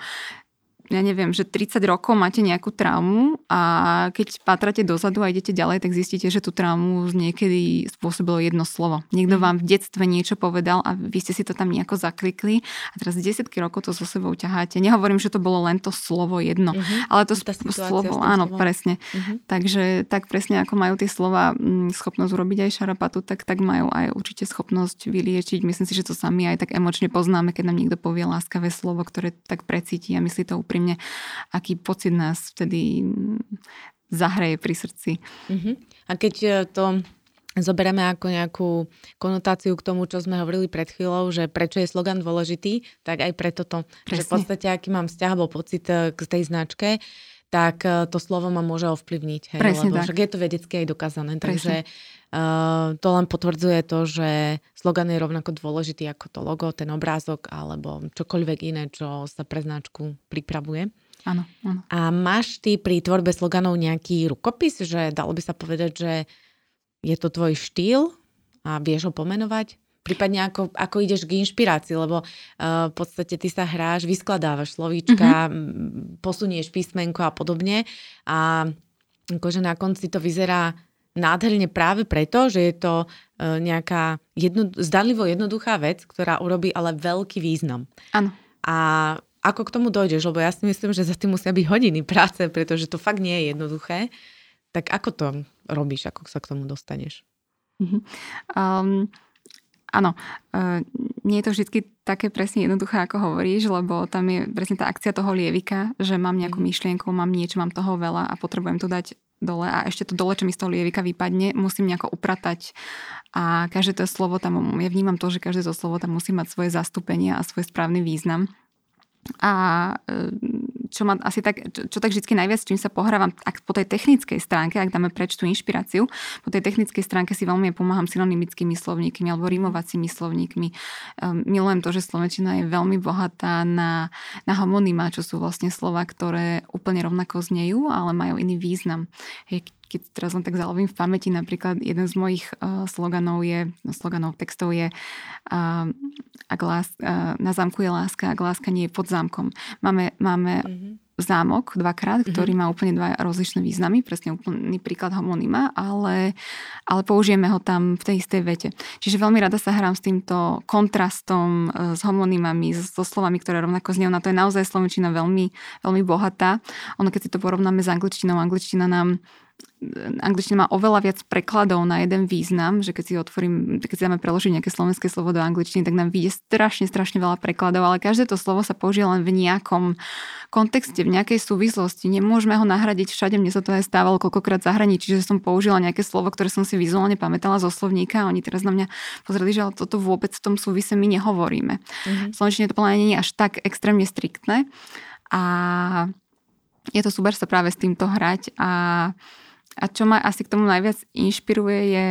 ja neviem, že 30 rokov máte nejakú traumu a keď patrate dozadu a idete ďalej, tak zistíte, že tú traumu niekedy spôsobilo jedno slovo. Niekto mm. vám v detstve niečo povedal a vy ste si to tam nejako zaklikli a teraz desiatky rokov to so sebou ťaháte. Nehovorím, že to bolo len to slovo jedno, mm-hmm. ale to sp- slovo, áno, slovom. presne. Mm-hmm. Takže tak presne ako majú tie slova mm, schopnosť urobiť aj šarapatu, tak, tak majú aj určite schopnosť vyliečiť. Myslím si, že to sami aj tak emočne poznáme, keď nám niekto povie láskavé slovo, ktoré tak precíti a myslí to úprimne úprimne, aký pocit nás vtedy zahraje pri srdci. Uh-huh. A keď e, to zoberieme ako nejakú konotáciu k tomu, čo sme hovorili pred chvíľou, že prečo je slogan dôležitý, tak aj preto to, Presne. že v podstate aký mám vzťah alebo pocit e, k tej značke, tak e, to slovo ma môže ovplyvniť. Hej, Presne lebo tak. však je to vedecky aj dokázané. Presne. Takže to len potvrdzuje to, že slogan je rovnako dôležitý ako to logo, ten obrázok alebo čokoľvek iné, čo sa pre značku pripravuje. Áno, áno. A máš ty pri tvorbe sloganov nejaký rukopis, že dalo by sa povedať, že je to tvoj štýl a vieš ho pomenovať? Prípadne ako, ako ideš k inšpirácii, lebo uh, v podstate ty sa hráš, vyskladávaš slovíčka, mm-hmm. posunieš písmenko a podobne a akože na konci to vyzerá nádherne práve preto, že je to uh, nejaká jedno, zdanlivo jednoduchá vec, ktorá urobí ale veľký význam. Áno. A ako k tomu dojdeš? Lebo ja si myslím, že za tým musia byť hodiny práce, pretože to fakt nie je jednoduché. Tak ako to robíš, ako sa k tomu dostaneš? Mm-hmm. Um, Áno, e, nie je to vždy také presne jednoduché, ako hovoríš, lebo tam je presne tá akcia toho lievika, že mám nejakú mhm. myšlienku, mám niečo, mám toho veľa a potrebujem to dať dole a ešte to dole, čo mi z toho lievika vypadne, musím nejako upratať a každé to slovo tam, ja vnímam to, že každé to slovo tam musí mať svoje zastúpenie a svoj správny význam. A e, čo ma asi tak, čo, čo tak vždy najviac, čím sa pohrávam, ak po tej technickej stránke, ak dáme preč tú inšpiráciu, po tej technickej stránke si veľmi pomáham synonymickými slovníkmi alebo rimovacími slovníkmi. Um, milujem to, že slovenčina je veľmi bohatá na, na homonyma, čo sú vlastne slova, ktoré úplne rovnako znejú, ale majú iný význam. Hej, keď teraz len tak zalovím v pamäti, napríklad jeden z mojich uh, sloganov je, no, sloganov textov je uh, ak lás, uh, na zámku je láska, ak láska nie je pod zámkom. Máme, máme mm-hmm. zámok dvakrát, mm-hmm. ktorý má úplne dva rozličné významy, presne úplný príklad homonyma, ale, ale použijeme ho tam v tej istej vete. Čiže veľmi rada sa hrám s týmto kontrastom, uh, s homonymami, so slovami, ktoré rovnako zniejú. Na to je naozaj slovenčina veľmi, veľmi bohatá. Ono, keď si to porovnáme s angličtinou, angličtina nám angličtina má oveľa viac prekladov na jeden význam, že keď si otvorím, keď si dáme preložiť nejaké slovenské slovo do angličtiny, tak nám vyjde strašne, strašne veľa prekladov, ale každé to slovo sa použije len v nejakom kontexte, v nejakej súvislosti. Nemôžeme ho nahradiť všade, mne sa to aj stávalo koľkokrát zahraničí, že som použila nejaké slovo, ktoré som si vizuálne pamätala zo slovníka a oni teraz na mňa pozreli, že toto vôbec v tom súvise my nehovoríme. Mm-hmm. Slovenčine to plne nie je až tak extrémne striktné a je to super sa práve s týmto hrať a a čo ma asi k tomu najviac inšpiruje je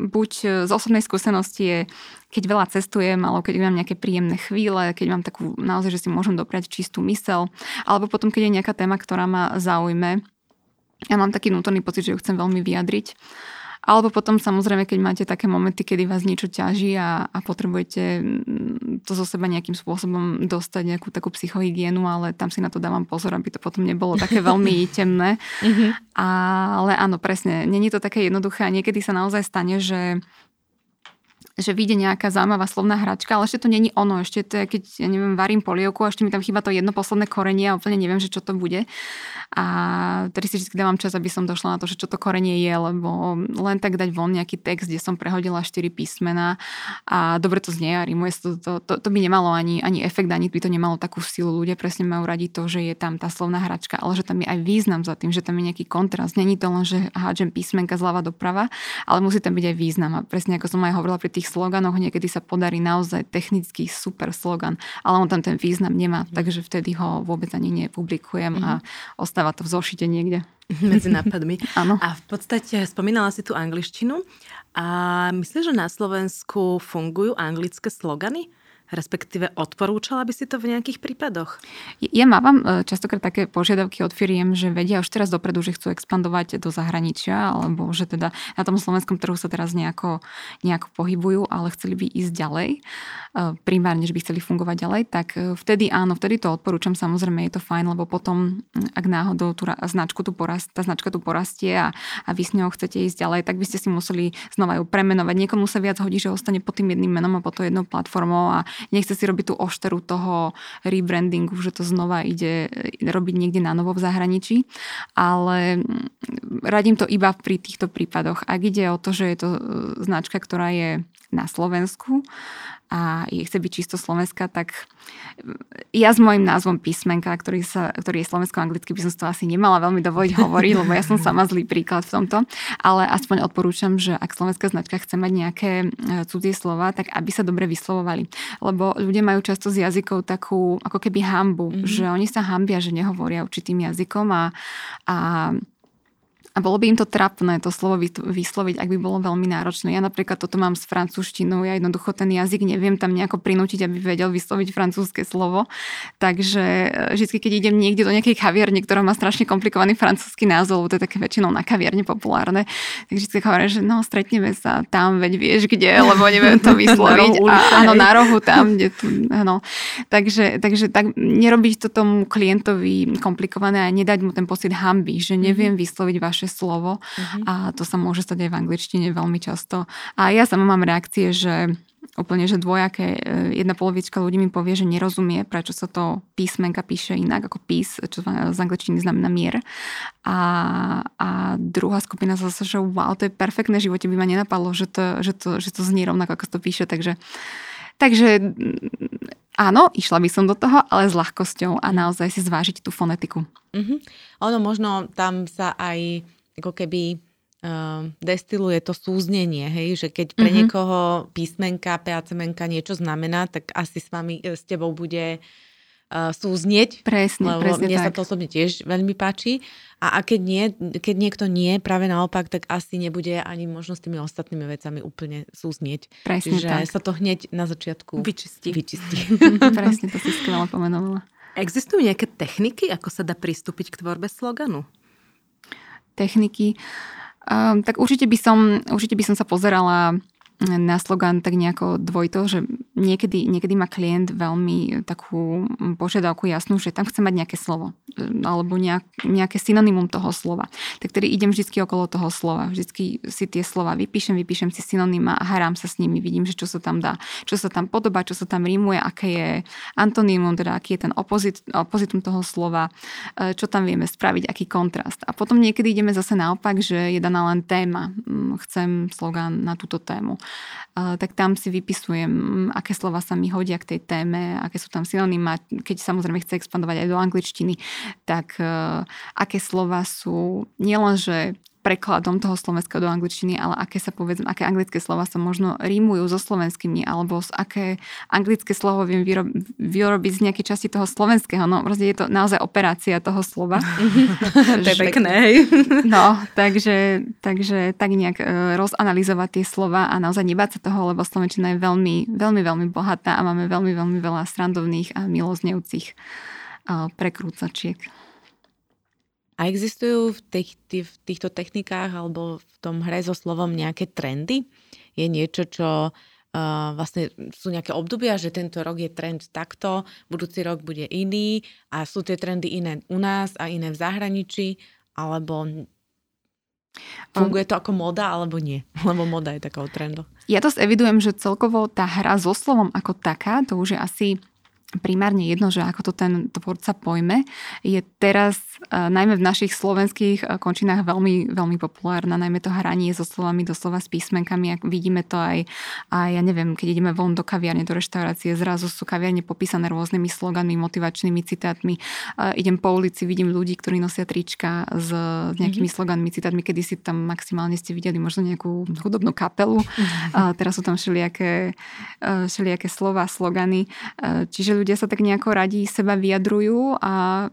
buď z osobnej skúsenosti je, keď veľa cestujem, alebo keď mám nejaké príjemné chvíle, keď mám takú naozaj, že si môžem dopriať čistú mysel, alebo potom, keď je nejaká téma, ktorá ma zaujme, ja mám taký vnútorný pocit, že ju chcem veľmi vyjadriť. Alebo potom samozrejme, keď máte také momenty, kedy vás niečo ťaží a, a potrebujete mm, to zo seba nejakým spôsobom dostať, nejakú takú psychohygienu, ale tam si na to dávam pozor, aby to potom nebolo také veľmi temné. Mm-hmm. Ale áno, presne, není to také jednoduché a niekedy sa naozaj stane, že že vyjde nejaká zaujímavá slovná hračka, ale ešte to není ono. Ešte to je, keď, ja neviem, varím polievku a ešte mi tam chýba to jedno posledné korenie a úplne neviem, že čo to bude. A tedy si vždy dávam čas, aby som došla na to, že čo to korenie je, lebo len tak dať von nejaký text, kde som prehodila 4 písmena a dobre to znie a rimuje to, to, to, to by nemalo ani, ani efekt, ani by to nemalo takú silu. Ľudia presne majú radi to, že je tam tá slovná hračka, ale že tam je aj význam za tým, že tam je nejaký kontrast. Není to len, že hádžem písmenka zľava doprava, ale musí tam byť aj význam. A presne ako som aj hovorila pri tých sloganoch niekedy sa podarí naozaj technický super slogan, ale on tam ten význam nemá, takže vtedy ho vôbec ani nepublikujem a mhm. Ostáva to v zošite niekde. Medzi nápadmi. Áno. A v podstate spomínala si tú angličtinu a myslíš, že na Slovensku fungujú anglické slogany? Respektíve odporúčala by si to v nejakých prípadoch? Ja mávam e, častokrát také požiadavky od firiem, že vedia už teraz dopredu, že chcú expandovať do zahraničia, alebo že teda na tom slovenskom trhu sa teraz nejako, nejako pohybujú, ale chceli by ísť ďalej, e, primárne, že by chceli fungovať ďalej, tak e, vtedy áno, vtedy to odporúčam, samozrejme je to fajn, lebo potom, ak náhodou tú značku tu porast, tá značka tu porastie a, a vy s ňou chcete ísť ďalej, tak by ste si museli znova ju premenovať. Niekomu sa viac hodí, že ostane pod tým jedným menom a pod to jednou platformou a nechce si robiť tú ošteru toho rebrandingu, že to znova ide robiť niekde na novo v zahraničí, ale mm, radím to iba pri týchto prípadoch. Ak ide o to, že je to e, značka, ktorá je na Slovensku a chce byť čisto slovenská, tak ja s môjim názvom písmenka, ktorý, sa, ktorý je slovensko-anglicky, by som to asi nemala veľmi dovoliť hovoriť, lebo ja som sama zlý príklad v tomto, ale aspoň odporúčam, že ak slovenská značka chce mať nejaké e, cudzie slova, tak aby sa dobre vyslovovali. Lebo ľudia majú často z jazykov takú ako keby hambu, mm-hmm. že oni sa hambia, že nehovoria určitým jazykom a, a a bolo by im to trapné to slovo vysloviť, ak by bolo veľmi náročné. Ja napríklad toto mám s francúzštinou, ja jednoducho ten jazyk neviem tam nejako prinútiť, aby vedel vysloviť francúzske slovo. Takže e, vždy, keď idem niekde do nejakej kaviarne, ktorá má strašne komplikovaný francúzsky názov, to je také väčšinou na kaviarne populárne, tak vždy hovorím, že no stretneme sa tam, veď vieš kde, lebo neviem to vysloviť. a, áno, na rohu tam, kde tu, áno. Takže, takže tak nerobiť to tomu klientovi komplikované a nedať mu ten pocit hamby, že neviem mhm. vysloviť vaše ďalšie slovo uh-huh. a to sa môže stať aj v angličtine veľmi často. A ja sama mám reakcie, že úplne, že dvojaké. E, jedna polovička ľudí mi povie, že nerozumie, prečo sa to písmenka píše inak ako pís, čo z angličtiny znamená mier. A, a druhá skupina zase, že wow, to je perfektné, v živote by ma nenapadlo, že to, že to, že to znie rovnako, ako to píše, takže Takže mm, áno, išla by som do toho, ale s ľahkosťou a naozaj si zvážiť tú fonetiku. Mm-hmm. Ono možno tam sa aj ako keby uh, destiluje to súznenie, hej, že keď pre mm-hmm. niekoho písmenka, PACMenka niečo znamená, tak asi s vami, e, s tebou bude uh, súznieť. Presne, lebo presne mne tak. sa to osobne tiež veľmi páči. A, a keď, nie, keď niekto nie, práve naopak, tak asi nebude ani možno s tými ostatnými vecami úplne súznieť. Presne Čiže tak. sa to hneď na začiatku vyčistí. vyčistí. presne, to si skvelé pomenovala. Existujú nejaké techniky, ako sa dá pristúpiť k tvorbe sloganu? Techniky, um, tak určite by, som, určite by som sa pozerala na slogan tak nejako dvojto, že niekedy, niekedy má klient veľmi takú požiadavku jasnú, že tam chce mať nejaké slovo alebo nejak, nejaké synonymum toho slova. Tak tedy idem vždy okolo toho slova. Vždy si tie slova vypíšem, vypíšem si synonyma a hrám sa s nimi, vidím, že čo sa tam dá, čo sa tam podobá, čo sa tam rímuje, aké je antonymum, teda aký je ten opozit, opozitum toho slova, e, čo tam vieme spraviť, aký kontrast. A potom niekedy ideme zase naopak, že je daná len téma. Mm, chcem slogan na túto tému tak tam si vypisujem, aké slova sa mi hodia k tej téme, aké sú tam synonyma. Keď samozrejme chce expandovať aj do angličtiny, tak aké slova sú nielenže prekladom toho slovenského do angličtiny, ale aké sa povedzme, aké anglické slova sa možno rímujú so slovenskými, alebo z aké anglické slovo viem vyrob, vyrobiť z nejakej časti toho slovenského. No proste je to naozaj operácia toho slova. to je pekné, hej. no, takže, takže tak nejak e, rozanalizovať tie slova a naozaj nebáť sa toho, lebo slovenčina je veľmi, veľmi, veľmi bohatá a máme veľmi, veľmi veľa strandovných a miloznevcích prekrúcačiek. A existujú v, tých, v týchto technikách alebo v tom hre so slovom nejaké trendy? Je niečo, čo uh, vlastne sú nejaké obdobia, že tento rok je trend takto, budúci rok bude iný a sú tie trendy iné u nás a iné v zahraničí, alebo funguje to ako moda alebo nie? Lebo moda je takou trendom. Ja to evidujem, že celkovo tá hra so slovom ako taká, to už je asi primárne jedno, že ako to ten tvorca pojme, je teraz uh, najmä v našich slovenských uh, končinách veľmi, veľmi populárna, najmä to hranie so slovami, doslova s písmenkami. Ak vidíme to aj, aj, ja neviem, keď ideme von do kaviarne, do reštaurácie, zrazu sú kaviarne popísané rôznymi sloganmi, motivačnými citátmi. Uh, idem po ulici, vidím ľudí, ktorí nosia trička s, s nejakými mm-hmm. sloganmi, citátmi, kedy si tam maximálne ste videli možno nejakú chudobnú kapelu. Mm-hmm. Uh, teraz sú tam všelijaké, všelijaké slova, slogany. Čiže ľudia sa tak nejako radi seba vyjadrujú a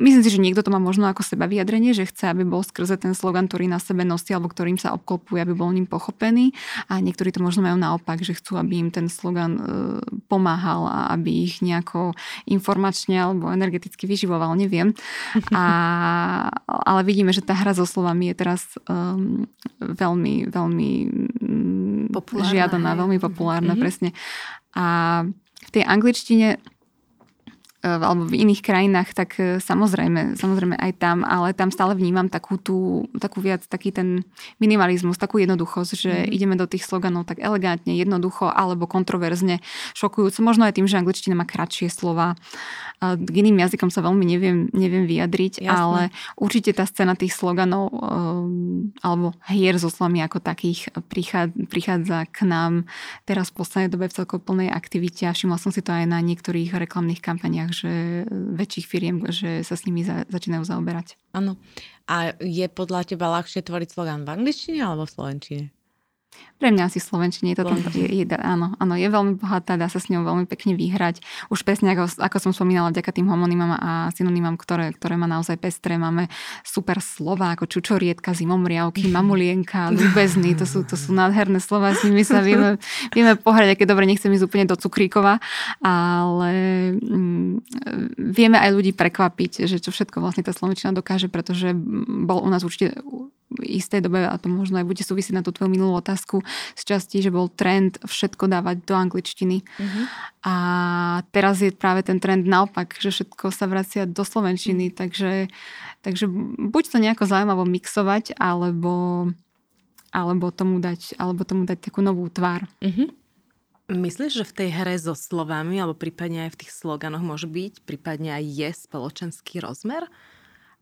myslím si, že niekto to má možno ako seba vyjadrenie, že chce, aby bol skrze ten slogan, ktorý na sebe nosí alebo ktorým sa obklopuje, aby bol ním pochopený a niektorí to možno majú naopak, že chcú, aby im ten slogan e, pomáhal a aby ich nejako informačne alebo energeticky vyživoval, neviem. A, ale vidíme, že tá hra so slovami je teraz um, veľmi, veľmi mm, populárna, žiadaná, veľmi populárna, mm-hmm. presne. A tej angličtine alebo v iných krajinách, tak e, samozrejme, samozrejme aj tam, ale tam stále vnímam takú tú, takú viac, taký ten minimalizmus, takú jednoduchosť, že mm. ideme do tých sloganov tak elegantne, jednoducho alebo kontroverzne, šokujúco. Možno aj tým, že angličtina má kratšie slova. K iným jazykom sa veľmi neviem, neviem vyjadriť, Jasne. ale určite tá scéna tých sloganov e, alebo hier so slovami ako takých prichádza, k nám teraz v poslednej dobe v celkom plnej aktivite a všimla som si to aj na niektorých reklamných kampaniách, že väčších firiem, že sa s nimi za, začínajú zaoberať. Áno. A je podľa teba ľahšie tvoriť slogan v angličtine alebo v slovenčine? Pre mňa asi Slovenčine je to tam, je, je, áno, áno, je veľmi bohatá, dá sa s ňou veľmi pekne vyhrať. Už presne ako, ako som spomínala, vďaka tým homonymám a synonymám, ktoré, ktoré má naozaj pestré, máme super slova ako čučorietka, zimomriavky, mamulienka, ľubezný, to sú, to sú nádherné slova, s nimi sa vieme, vieme pohrať, aké dobre, nechcem ísť úplne do cukríkova, ale mm, vieme aj ľudí prekvapiť, že čo všetko vlastne tá Slovenčina dokáže, pretože bol u nás určite istej dobe, a to možno aj bude súvisieť na tú tvoju minulú otázku, z časti, že bol trend všetko dávať do angličtiny. Mm-hmm. A teraz je práve ten trend naopak, že všetko sa vracia do slovenčiny, mm-hmm. takže, takže buď to nejako zaujímavo mixovať, alebo, alebo, tomu dať, alebo tomu dať takú novú tvár. Mm-hmm. Myslíš, že v tej hre so slovami, alebo prípadne aj v tých sloganoch môže byť, prípadne aj je spoločenský rozmer?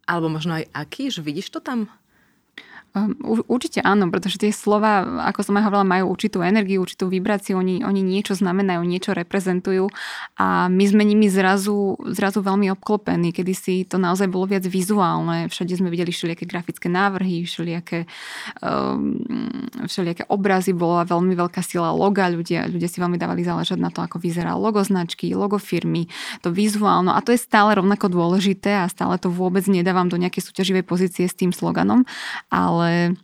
Alebo možno aj aký? Že vidíš to tam? Ehm, určite áno, pretože tie slova, ako som aj hovorila, majú určitú energiu, určitú vibráciu, oni, oni niečo znamenajú, niečo reprezentujú a my sme nimi zrazu, zrazu veľmi obklopení, kedy si to naozaj bolo viac vizuálne, všade sme videli všelijaké grafické návrhy, všelijaké, um, všelijaké obrazy, bola veľmi veľká sila loga, ľudia, ľudia si veľmi dávali záležať na to, ako vyzerá logo značky, logo firmy, to vizuálno. A to je stále rovnako dôležité a stále to vôbec nedávam do nejakej súťaživej pozície s tým sloganom, ale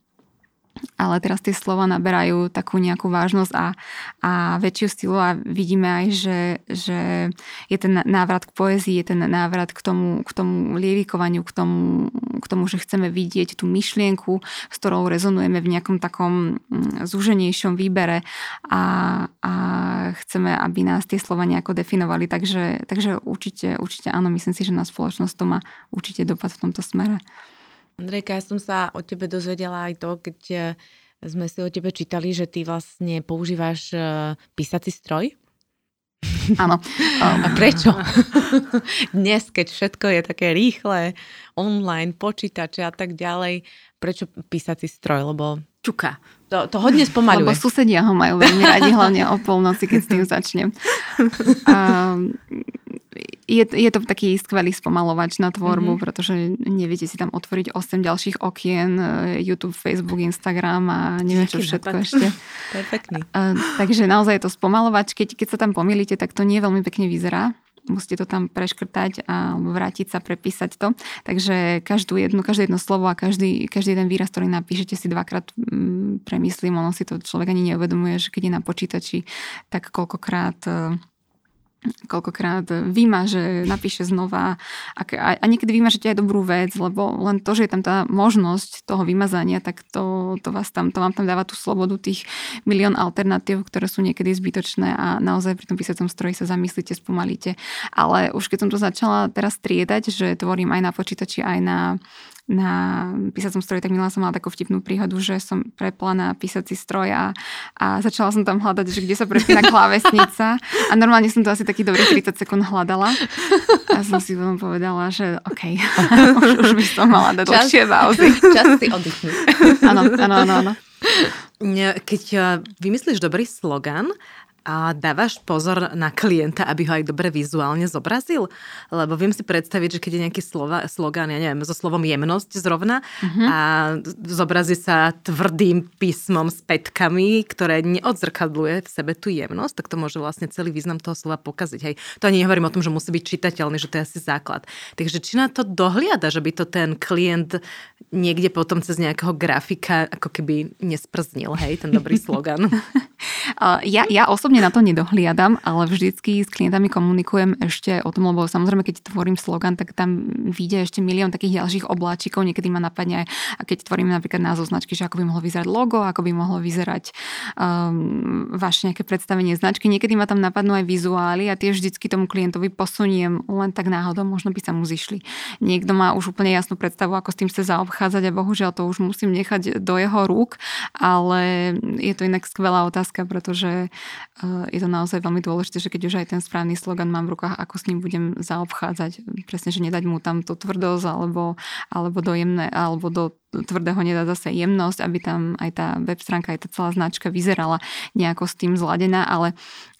ale teraz tie slova naberajú takú nejakú vážnosť a, a väčšiu stilu a vidíme aj, že, že je ten návrat k poezii, je ten návrat k tomu, k tomu lierikovaniu, k tomu, k tomu, že chceme vidieť tú myšlienku, s ktorou rezonujeme v nejakom takom mm, zúženejšom výbere a, a chceme, aby nás tie slova nejako definovali. Takže, takže určite, určite áno, myslím si, že na spoločnosť to má určite dopad v tomto smere. Andrejka, ja som sa o tebe dozvedela aj to, keď eh, sme si o tebe čítali, že ty vlastne používaš eh, písací stroj. Áno. A prečo? Dnes, keď všetko je také rýchle, online, počítače a tak ďalej, prečo písací stroj? Lebo čuka. To, to hodne spomaluje. Lebo susedia ho majú veľmi radi, hlavne o polnoci, keď s tým začnem. A, je, je to taký skvelý spomalovač na tvorbu, mm-hmm. pretože neviete si tam otvoriť 8 ďalších okien, e, YouTube, Facebook, Instagram a neviem čo všetko nápad. ešte. Perfektný. takže naozaj je to spomalovač. Keď, keď sa tam pomýlite, tak to nie veľmi pekne vyzerá musíte to tam preškrtať a vrátiť sa, prepísať to. Takže každú jednu, každé jedno slovo a každý, každý jeden výraz, ktorý napíšete, si dvakrát mm, premyslím. Ono si to človek ani neuvedomuje, že keď je na počítači, tak koľkokrát koľkokrát vymaže, napíše znova a, a niekedy vymažete aj dobrú vec, lebo len to, že je tam tá možnosť toho vymazania, tak to, to, vás tam, to vám tam dáva tú slobodu tých milión alternatív, ktoré sú niekedy zbytočné a naozaj pri tom písacom stroji sa zamyslíte, spomalíte. Ale už keď som to začala teraz triedať, že tvorím aj na počítači, aj na na písacom stroji, tak milá som mala takú vtipnú príhodu, že som prepla na písací stroj a, a začala som tam hľadať, že kde sa prepína klávesnica a normálne som to asi taký dobrý 30 sekúnd hľadala a som si potom povedala, že OK, už, už by som mala dať dlhšie pauzy. Čas si oddychnúť. Áno, áno, áno, áno. Keď eh, vymyslíš dobrý slogan, a dávaš pozor na klienta, aby ho aj dobre vizuálne zobrazil? Lebo viem si predstaviť, že keď je nejaký slova, slogan, ja neviem, so slovom jemnosť zrovna uh-huh. a zobrazí sa tvrdým písmom s petkami, ktoré neodzrkadluje v sebe tú jemnosť, tak to môže vlastne celý význam toho slova pokaziť. Hej. To ani nehovorím o tom, že musí byť čitateľný, že to je asi základ. Takže či na to dohliada, že by to ten klient niekde potom cez nejakého grafika ako keby nesprznil, hej, ten dobrý slogan? ja, ja osobne na to nedohliadam, ale vždycky s klientami komunikujem ešte o tom, lebo samozrejme, keď tvorím slogan, tak tam vyjde ešte milión takých ďalších obláčikov. Niekedy ma napadne aj, a keď tvorím napríklad názov značky, že ako by mohlo vyzerať logo, ako by mohlo vyzerať um, vaše nejaké predstavenie značky. Niekedy ma tam napadnú aj vizuály a tie vždycky tomu klientovi posuniem len tak náhodou, možno by sa mu zišli. Niekto má už úplne jasnú predstavu, ako s tým chce zaobchádzať a bohužiaľ to už musím nechať do jeho rúk, ale je to inak skvelá otázka, pretože je to naozaj veľmi dôležité, že keď už aj ten správny slogan mám v rukách, ako s ním budem zaobchádzať, presne, že nedať mu tam tú tvrdosť alebo, alebo do jemné, alebo do tvrdého nedá zase jemnosť, aby tam aj tá web stránka, aj tá celá značka vyzerala nejako s tým zladená, ale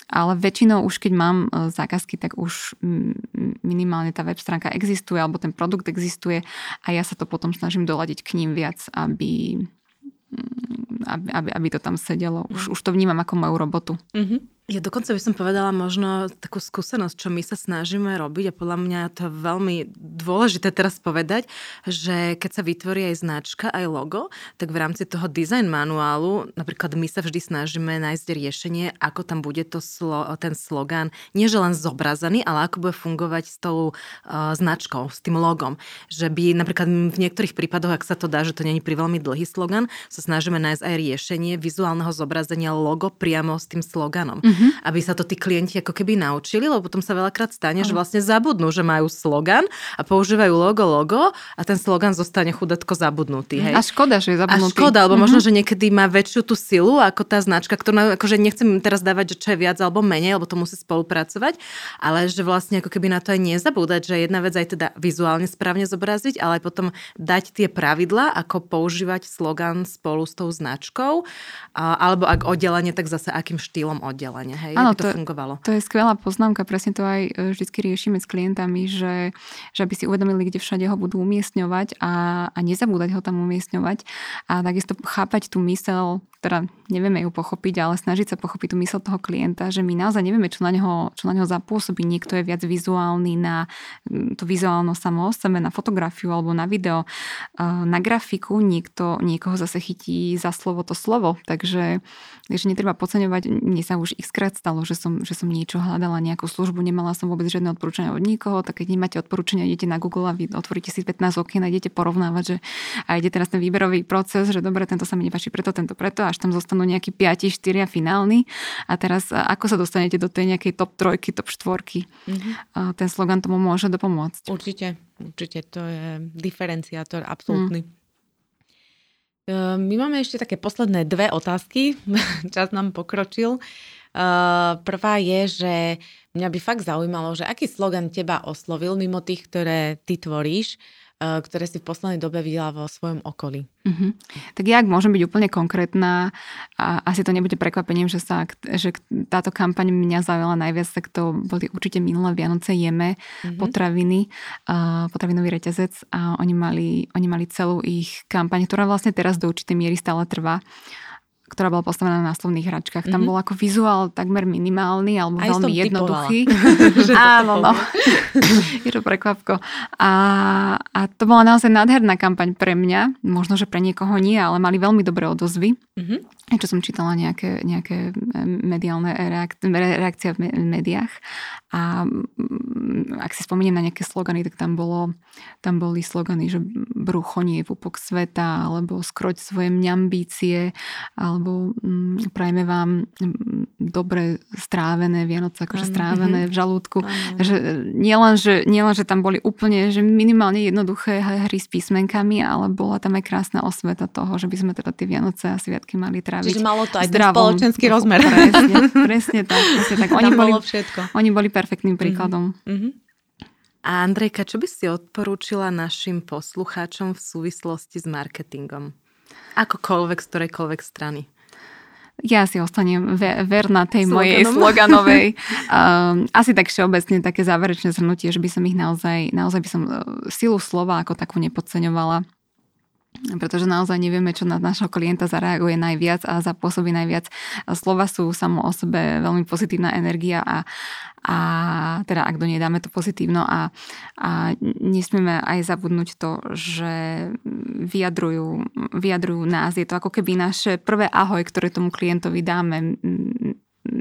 ale väčšinou už keď mám eh, zákazky, tak už minimálne tá web stránka existuje alebo ten produkt existuje a ja sa to potom snažím doladiť k ním viac, aby, aby, aby, aby to tam sedelo. Už, už to vnímam ako moju robotu. Mm-hmm. Ja dokonca by som povedala možno takú skúsenosť, čo my sa snažíme robiť a podľa mňa to je veľmi dôležité teraz povedať, že keď sa vytvorí aj značka, aj logo, tak v rámci toho design manuálu, napríklad my sa vždy snažíme nájsť riešenie, ako tam bude to slo, ten slogan, nie že len zobrazený, ale ako bude fungovať s tou uh, značkou, s tým logom. Že by napríklad v niektorých prípadoch, ak sa to dá, že to není pri veľmi dlhý slogan, sa snažíme nájsť aj riešenie vizuálneho zobrazenia logo priamo s tým sloganom. Mm mm-hmm. aby sa to tí klienti ako keby naučili, lebo potom sa veľakrát stane, mm. že vlastne zabudnú, že majú slogan a používajú logo, logo a ten slogan zostane chudatko zabudnutý. Hej. A škoda, že je zabudnutý. A škoda, lebo mm-hmm. možno, že niekedy má väčšiu tú silu ako tá značka, ktorá, akože nechcem teraz dávať, že čo je viac alebo menej, lebo to musí spolupracovať, ale že vlastne ako keby na to aj nezabúdať, že jedna vec aj teda vizuálne správne zobraziť, ale aj potom dať tie pravidla, ako používať slogan spolu s tou značkou, alebo ak oddelenie, tak zase akým štýlom oddelenia vzdelávania, hej, ano, aby to, to fungovalo. To je skvelá poznámka, presne to aj e, vždy riešime s klientami, že, že aby si uvedomili, kde všade ho budú umiestňovať a, a nezabúdať ho tam umiestňovať a takisto chápať tú mysel teda nevieme ju pochopiť, ale snažiť sa pochopiť tú mysl toho klienta, že my naozaj nevieme, čo na neho, čo na neho zapôsobí. Niekto je viac vizuálny na to vizuálno samo o sebe, na fotografiu alebo na video, na grafiku, niekto, niekoho zase chytí za slovo to slovo. Takže, takže netreba podceňovať. Mne sa už x krát stalo, že som, že som niečo hľadala, nejakú službu, nemala som vôbec žiadne odporúčania od nikoho, tak keď nemáte odporúčania, idete na Google a vy otvoríte si 15 okien a idete porovnávať, že a ide teraz ten výberový proces, že dobre, tento sa mi nepáči preto, tento preto a až tam zostanú nejakí 5, 4 finálni. A teraz ako sa dostanete do tej nejakej top trojky, top štvorky? Mm-hmm. Ten slogan tomu môže dopomôcť. Určite, určite. To je diferenciátor absolútny. Mm. My máme ešte také posledné dve otázky. Čas nám pokročil. Prvá je, že mňa by fakt zaujímalo, že aký slogan teba oslovil mimo tých, ktoré ty tvoríš ktoré si v poslednej dobe videla vo svojom okolí. Uh-huh. Tak ja, ak môžem byť úplne konkrétna, a asi to nebude prekvapením, že, sa, že táto kampaň mňa zaujala najviac, tak to boli určite minulé Vianoce Jeme, uh-huh. potraviny, uh, potravinový reťazec a oni mali, oni mali celú ich kampaň, ktorá vlastne teraz do určitej miery stále trvá ktorá bola postavená na slovných hračkách. Tam mm-hmm. bol ako vizuál takmer minimálny alebo Aj veľmi jednoduchý. Áno, no. Je to prekvapko. A, a to bola naozaj nádherná kampaň pre mňa. Možno, že pre niekoho nie, ale mali veľmi dobré odozvy. Mm-hmm. Čo som čítala nejaké, nejaké mediálne reak- reakcie v médiách. A mm, ak si spomeniem na nejaké slogany, tak tam, bolo, tam boli slogany, že brucho nie je pupok sveta, alebo skroť svoje mňambície, alebo alebo mm, prajme vám mm, dobre strávené Vianoce, akože strávené v žalúdku. Že e, nielen, že, nielen, že tam boli úplne že minimálne jednoduché hry s písmenkami, ale bola tam aj krásna osveta toho, že by sme teda tie Vianoce a sviatky mali tráviť Čiže malo to aj zdravom, spoločenský rozmer. Presne, presne tak. Presne tak. Oni, boli, všetko. oni boli perfektným príkladom. Mm-hmm. A Andrejka, čo by si odporúčila našim poslucháčom v súvislosti s marketingom? Akokoľvek z ktorejkoľvek strany. Ja si ostanem verná tej Sloganom. mojej sloganovej. Um, asi tak všeobecne také záverečné zhrnutie, že by som ich naozaj, naozaj by som uh, silu slova ako takú nepodceňovala pretože naozaj nevieme, čo na našho klienta zareaguje najviac a zapôsobí najviac. Slova sú samo o sebe veľmi pozitívna energia a, a teda ak do nej dáme to pozitívno a, a nesmieme aj zabudnúť to, že vyjadrujú, vyjadrujú nás. Je to ako keby naše prvé ahoj, ktoré tomu klientovi dáme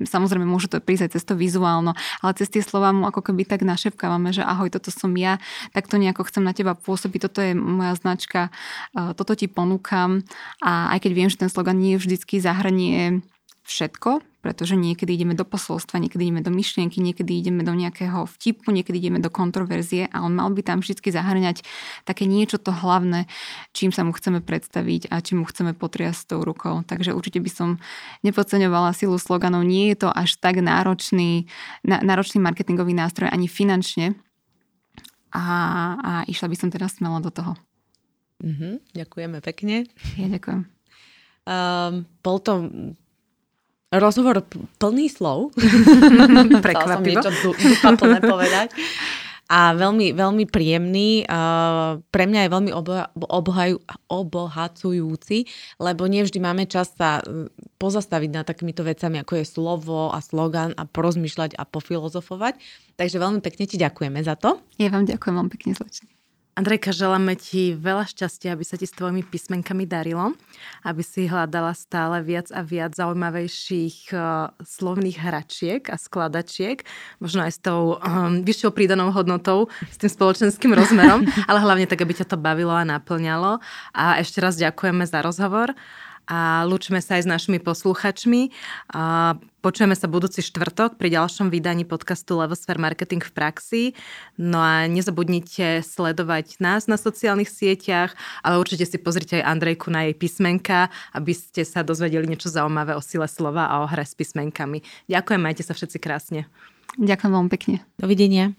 samozrejme môže to prísť aj cez to vizuálno, ale cez tie slova mu ako keby tak našepkávame, že ahoj, toto som ja, tak to nejako chcem na teba pôsobiť, toto je moja značka, e, toto ti ponúkam. A aj keď viem, že ten slogan nie vždycky zahrnie všetko, pretože niekedy ideme do posolstva, niekedy ideme do myšlienky, niekedy ideme do nejakého vtipu, niekedy ideme do kontroverzie a on mal by tam vždy zahrňať také niečo to hlavné, čím sa mu chceme predstaviť a čím mu chceme potriasť tou rukou. Takže určite by som nepodceňovala silu sloganov. Nie je to až tak náročný, náročný marketingový nástroj ani finančne. A, a išla by som teraz smelo do toho. Mm-hmm, ďakujeme pekne. Ja ďakujem. Um, bol to rozhovor plný slov. Prekvapivo. som niečo povedať. A veľmi, veľmi príjemný. Pre mňa je veľmi obohaju, obohacujúci, lebo nevždy máme čas sa pozastaviť na takýmito vecami, ako je slovo a slogan a porozmýšľať a pofilozofovať. Takže veľmi pekne ti ďakujeme za to. Ja vám ďakujem veľmi pekne zlečne. Andrejka, želáme ti veľa šťastia, aby sa ti s tvojimi písmenkami darilo, aby si hľadala stále viac a viac zaujímavejších uh, slovných hračiek a skladačiek, možno aj s tou um, vyššou prídanou hodnotou, s tým spoločenským rozmerom, ale hlavne tak, aby ťa to bavilo a naplňalo. A ešte raz ďakujeme za rozhovor a lúčime sa aj s našimi posluchačmi. A počujeme sa budúci štvrtok pri ďalšom vydaní podcastu Levosphere Marketing v praxi. No a nezabudnite sledovať nás na sociálnych sieťach, ale určite si pozrite aj Andrejku na jej písmenka, aby ste sa dozvedeli niečo zaujímavé o sile slova a o hre s písmenkami. Ďakujem, majte sa všetci krásne. Ďakujem veľmi pekne. Dovidenia.